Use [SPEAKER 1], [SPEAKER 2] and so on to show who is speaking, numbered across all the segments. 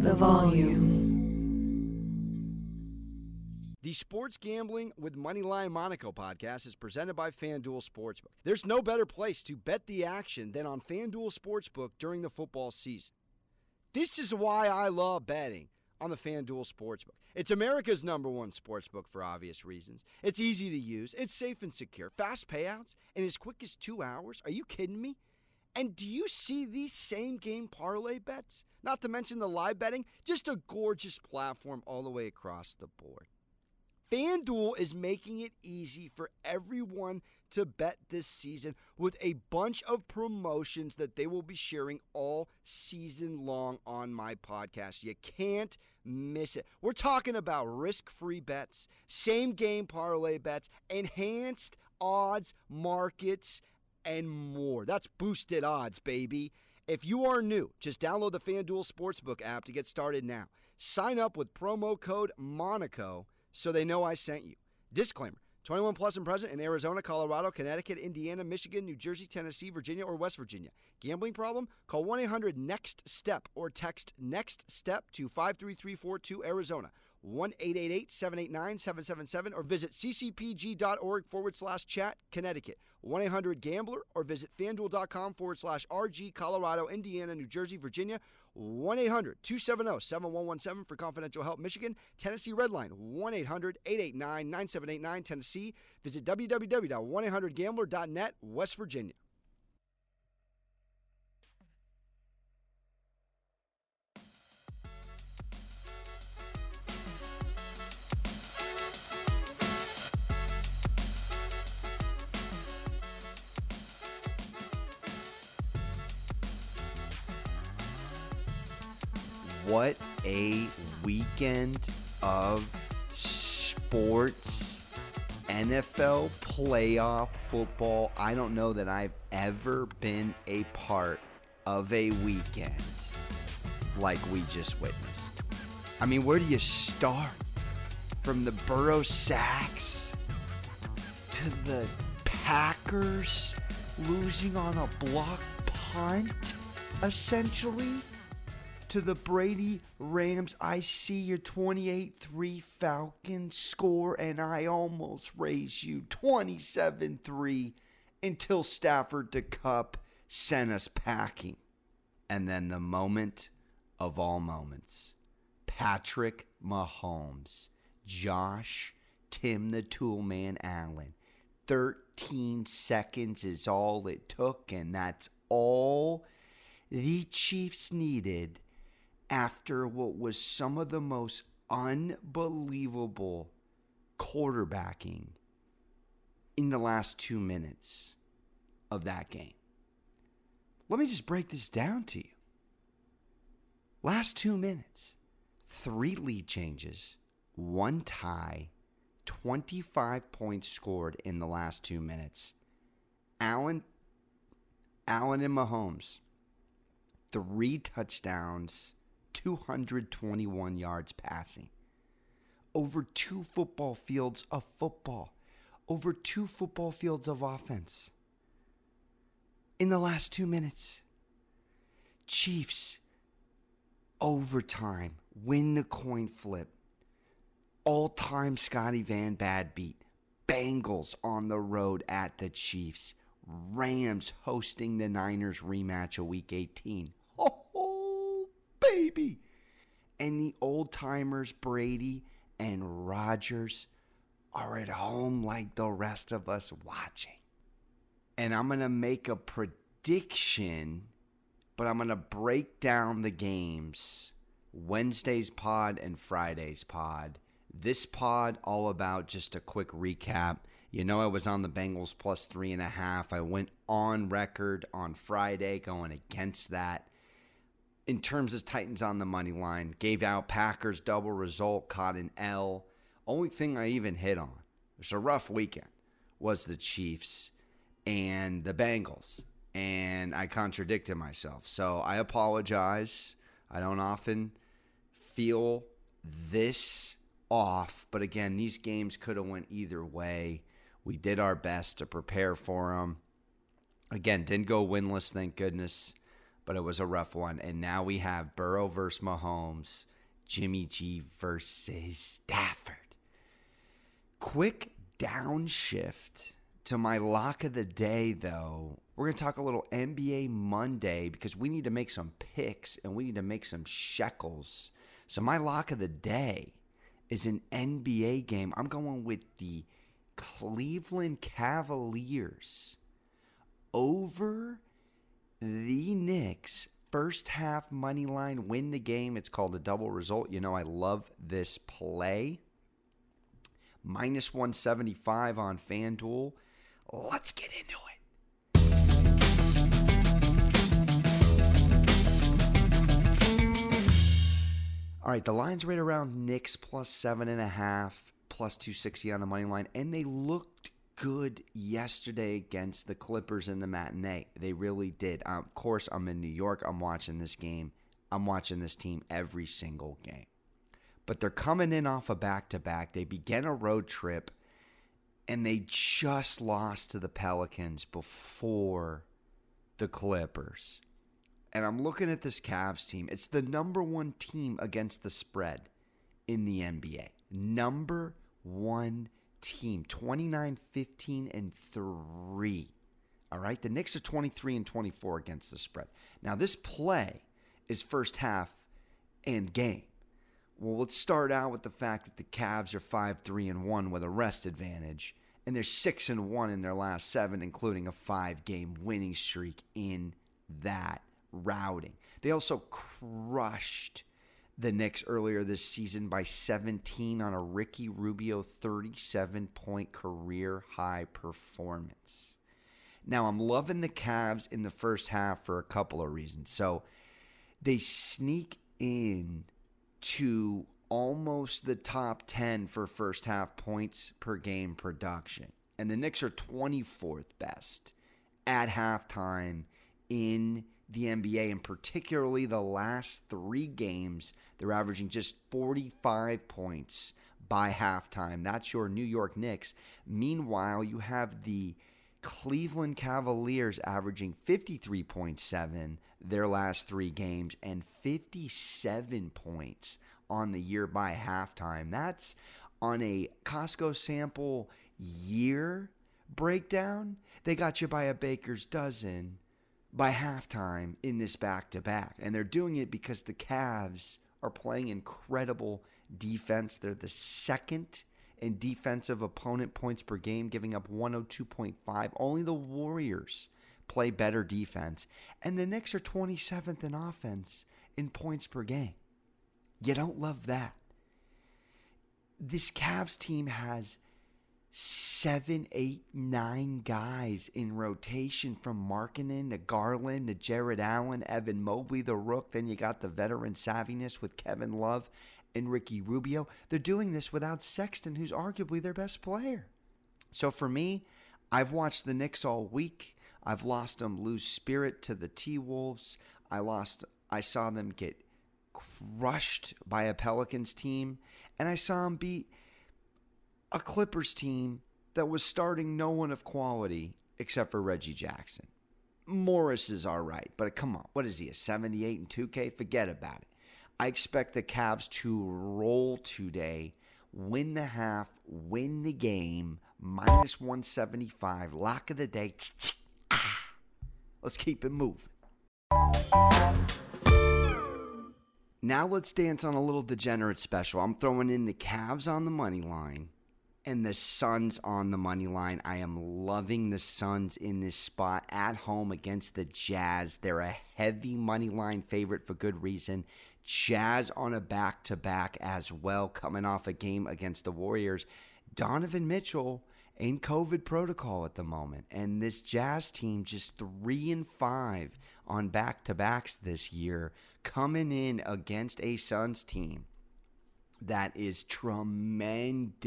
[SPEAKER 1] the volume.
[SPEAKER 2] The Sports Gambling with Moneyline Monaco podcast is presented by FanDuel Sportsbook. There's no better place to bet the action than on FanDuel Sportsbook during the football season. This is why I love betting on the FanDuel Sportsbook. It's America's number one sportsbook for obvious reasons. It's easy to use, it's safe and secure, fast payouts, and as quick as two hours. Are you kidding me? And do you see these same game parlay bets? Not to mention the live betting, just a gorgeous platform all the way across the board. FanDuel is making it easy for everyone to bet this season with a bunch of promotions that they will be sharing all season long on my podcast. You can't miss it. We're talking about risk free bets, same game parlay bets, enhanced odds markets, and more. That's boosted odds, baby. If you are new, just download the FanDuel Sportsbook app to get started now. Sign up with promo code MONACO so they know I sent you. Disclaimer 21 plus and present in Arizona, Colorado, Connecticut, Indiana, Michigan, New Jersey, Tennessee, Virginia, or West Virginia. Gambling problem? Call 1 800 NEXT STEP or text NEXT STEP to 53342 Arizona. 1 888 789 777 or visit ccpg.org forward slash chat Connecticut. 1 800 Gambler or visit fanduel.com forward slash RG Colorado, Indiana, New Jersey, Virginia. 1 800 270 7117 for confidential help. Michigan, Tennessee Redline 1 800 889 9789 Tennessee. Visit www.1800gambler.net West Virginia. What a weekend of sports, NFL playoff football. I don't know that I've ever been a part of a weekend like we just witnessed. I mean, where do you start? From the Burrow sacks to the Packers losing on a block punt, essentially to the Brady Rams. I see your 28 3 Falcons score, and I almost raise you 27 3 until Stafford to Kupp sent us packing. And then the moment of all moments Patrick Mahomes, Josh, Tim the Toolman Allen. 13 seconds is all it took, and that's all the Chiefs needed after what was some of the most unbelievable quarterbacking in the last two minutes of that game. Let me just break this down to you. Last two minutes, three lead changes, one tie, 25 points scored in the last two minutes. Allen, Allen and Mahomes, three touchdowns 221 yards passing, over two football fields of football, over two football fields of offense. In the last two minutes, Chiefs, overtime, win the coin flip, all time Scotty Van Bad beat, Bengals on the road at the Chiefs, Rams hosting the Niners rematch of week 18 And the old timers, Brady and Rodgers, are at home like the rest of us watching. And I'm going to make a prediction, but I'm going to break down the games Wednesday's pod and Friday's pod. This pod, all about just a quick recap. You know, I was on the Bengals plus three and a half. I went on record on Friday going against that in terms of Titans on the money line. Gave out Packers double result, caught an L. Only thing I even hit on, it's a rough weekend, was the Chiefs and the Bengals. And I contradicted myself. So I apologize. I don't often feel this off, but again, these games could have went either way. We did our best to prepare for them. Again, didn't go winless, thank goodness but it was a rough one. And now we have Burrow versus Mahomes, Jimmy G versus Stafford. Quick downshift to my lock of the day, though. We're going to talk a little NBA Monday because we need to make some picks and we need to make some shekels. So, my lock of the day is an NBA game. I'm going with the Cleveland Cavaliers over the Knicks. First half money line, win the game. It's called a double result. You know, I love this play. Minus 175 on FanDuel. Let's get into it. All right, the line's right around Knicks plus seven and a half, plus 260 on the money line, and they looked good yesterday against the Clippers in the matinee. They really did. Um, of course, I'm in New York. I'm watching this game. I'm watching this team every single game. But they're coming in off a back to back. They began a road trip and they just lost to the Pelicans before the Clippers. And I'm looking at this Cavs team. It's the number one team against the spread in the NBA. Number one team 29, 15, and 3. All right. The Knicks are 23 and 24 against the spread. Now, this play is first half and game. Well, let's start out with the fact that the Cavs are 5 3 and 1 with a rest advantage, and they're 6 and 1 in their last seven, including a five game winning streak in that routing. They also crushed the Knicks earlier this season by 17 on a Ricky Rubio 37 point career high performance. Now, I'm loving the Cavs in the first half for a couple of reasons. So, they sneak in to almost the top 10 for first half points per game production. And the Knicks are 24th best at halftime in the NBA, and particularly the last three games, they're averaging just 45 points by halftime. That's your New York Knicks. Meanwhile, you have the Cleveland Cavaliers averaging 53.7 their last three games and 57 points on the year by halftime. That's on a Costco sample year breakdown. They got you by a baker's dozen by halftime in this back to back. And they're doing it because the Cavs are playing incredible defense. They're the second in defensive opponent points per game, giving up 102.5. Only the Warriors play better defense. And the Knicks are 27th in offense in points per game. You don't love that. This Cavs team has seven, eight, nine guys in rotation from Markkanen to Garland to Jarrett Allen, Evan Mobley, the rook. Then you got the veteran savviness with Kevin Love and Ricky Rubio. They're doing this without Sexton, who's arguably their best player. So for me, I've watched the Knicks all week. I've lost them lose spirit to the T Wolves. I lost. I saw them get crushed by a Pelicans team, and I saw them beat a Clippers team that was starting no one of quality except for Reggie Jackson. Morris is all right, but come on, what is he, a 78 and 2K? Forget about it. I expect the Cavs to roll today, win the half, win the game, minus 175, lock of the day. Ah, let's keep it moving. Now let's dance on a little degenerate special. I'm throwing in the Cavs on the money line and the Suns on the money line. I am loving the Suns in this spot at home against the Jazz. They're a heavy money line favorite for good reason. Jazz on a back to back as well, coming off a game against the Warriors. Donovan Mitchell in COVID protocol at the moment, and this Jazz team just three and five on back to backs this year, coming in against a Suns team that is tremendous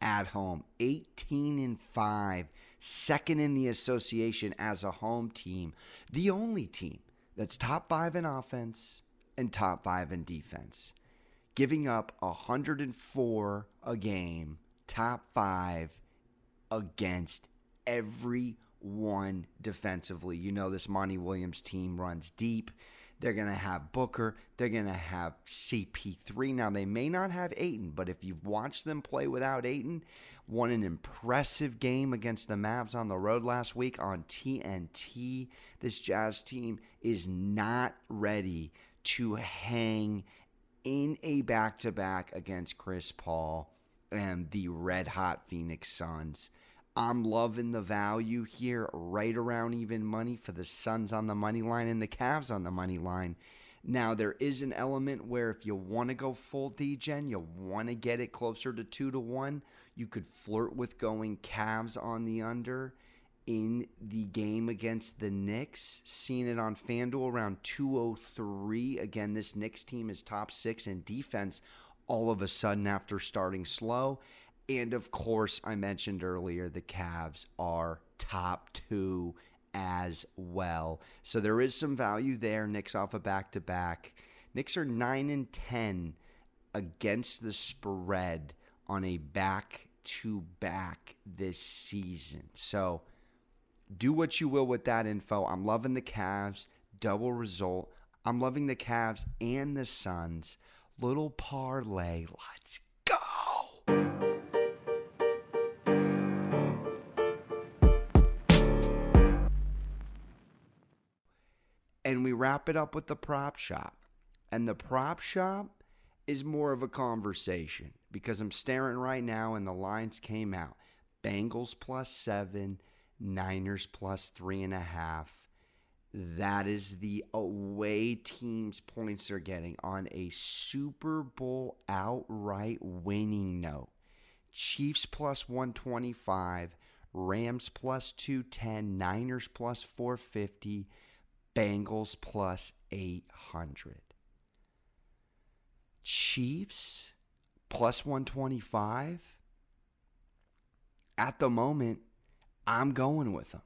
[SPEAKER 2] at home. 18 and 5, second in the association as a home team. The only team that's top 5 in offense and top 5 in defense. Giving up 104 a game, top 5 against every one defensively. You know, this Monty Williams team runs deep. They're going to have Booker. They're going to have CP3. Now, they may not have Ayton, but if you've watched them play without Ayton, won an impressive game against the Mavs on the road last week on TNT. This Jazz team is not ready to hang in a back to back against Chris Paul and the red hot Phoenix Suns. I'm loving the value here, right around even money for the Suns on the money line and the Cavs on the money line. Now, there is an element where if you want to go full degen, you want to get it closer to two to one, you could flirt with going Cavs on the under in the game against the Knicks. Seen it on FanDuel around 203. Again, this Knicks team is top six in defense all of a sudden after starting slow. And of course, I mentioned earlier the Cavs are top two as well. So there is some value there. Knicks off a back to back. Knicks are 9 and 10 against the spread on a back to back this season. So do what you will with that info. I'm loving the Cavs, double result. I'm loving the Cavs and the Suns. Little parlay. Let's go. Wrap it up with the prop shop. And the prop shop is more of a conversation because I'm staring right now and the lines came out. Bengals plus seven, Niners plus three and a half. That is the away teams' points they're getting on a Super Bowl outright winning note. Chiefs plus 125, Rams plus 210, Niners plus 450. Bengals plus 800. Chiefs plus 125. At the moment, I'm going with them.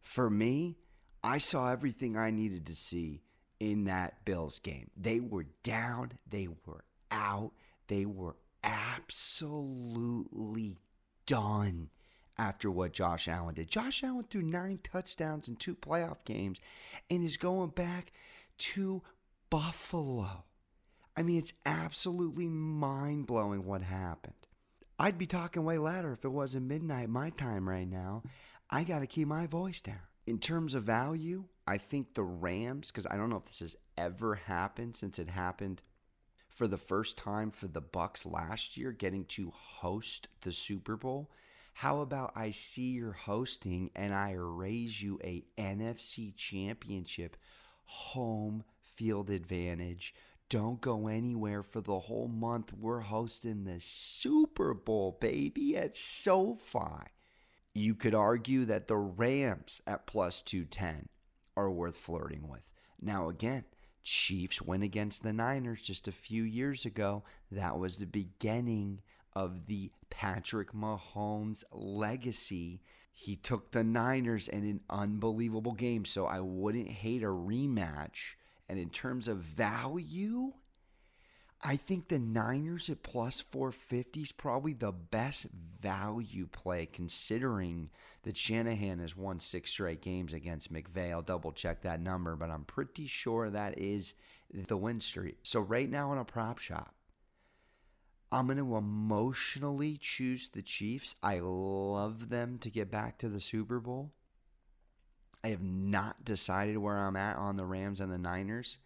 [SPEAKER 2] For me, I saw everything I needed to see in that Bills game. They were down, they were out, they were absolutely done after what Josh Allen did. Josh Allen threw nine touchdowns in two playoff games and is going back to Buffalo. I mean, it's absolutely mind blowing what happened. I'd be talking way louder if it wasn't midnight my time right now. I got to keep my voice down. In terms of value, I think the Rams, because I don't know if this has ever happened since it happened for the first time for the Bucks last year, getting to host the Super Bowl. How about I see you're hosting and I raise you a NFC championship home field advantage? Don't go anywhere for the whole month. We're hosting the Super Bowl, baby, at SoFi. You could argue that the Rams at plus 210 are worth flirting with. Now, again, Chiefs win against the Niners just a few years ago. That was the beginning of the Patrick Mahomes legacy. He took the Niners in an unbelievable game, so I wouldn't hate a rematch. And in terms of value, I think the Niners at plus 450 is probably the best value play considering that Shanahan has won six straight games against McVay. I'll double check that number, but I'm pretty sure that is the win streak. So, right now on a prop shop, I'm going to emotionally choose the Chiefs. I love them to get back to the Super Bowl. I have not decided where I'm at on the Rams and the Niners.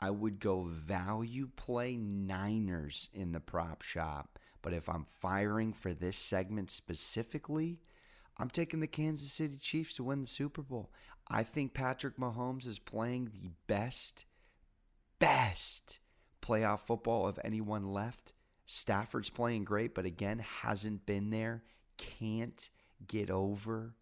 [SPEAKER 2] I would go value play Niners in the prop shop. But if I'm firing for this segment specifically, I'm taking the Kansas City Chiefs to win the Super Bowl. I think Patrick Mahomes is playing the best, best playoff football of anyone left. Stafford's playing great, but again, hasn't been there. Can't get over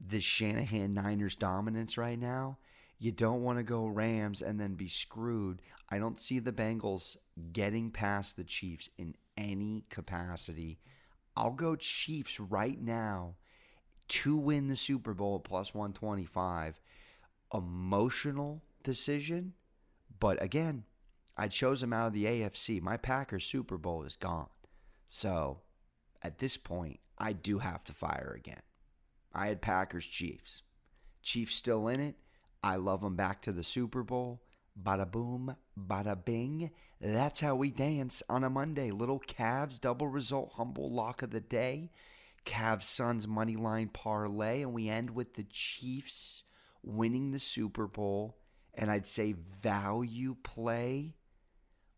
[SPEAKER 2] the Shanahan Niners dominance right now. You don't want to go Rams and then be screwed. I don't see the Bengals getting past the Chiefs in any capacity. I'll go Chiefs right now to win the Super Bowl at plus 125. Emotional decision, but again, I chose him out of the AFC. My Packers Super Bowl is gone. So at this point, I do have to fire again. I had Packers Chiefs. Chiefs still in it. I love them back to the Super Bowl. Bada boom, bada bing. That's how we dance on a Monday. Little Cavs double result humble lock of the day. Cavs Suns money line parlay, and we end with the Chiefs winning the Super Bowl. And I'd say value play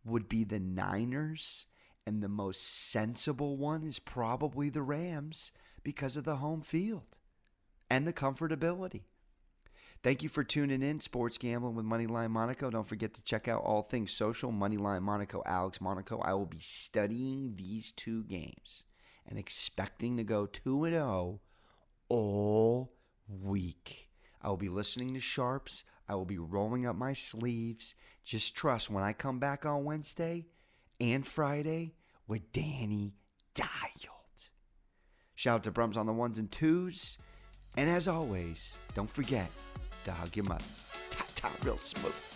[SPEAKER 2] would be the Niners, and the most sensible one is probably the Rams because of the home field and the comfortability. Thank you for tuning in, Sports Gambling with Moneyline Monaco. Don't forget to check out all things social, Moneyline Monaco, Alex Monaco. I will be studying these two games and expecting to go 2 0 all week. I will be listening to Sharps. I will be rolling up my sleeves. Just trust when I come back on Wednesday and Friday with Danny Dialed. Shout out to Brums on the ones and twos. And as always, don't forget to hug your mother. Ta ta, real smooth.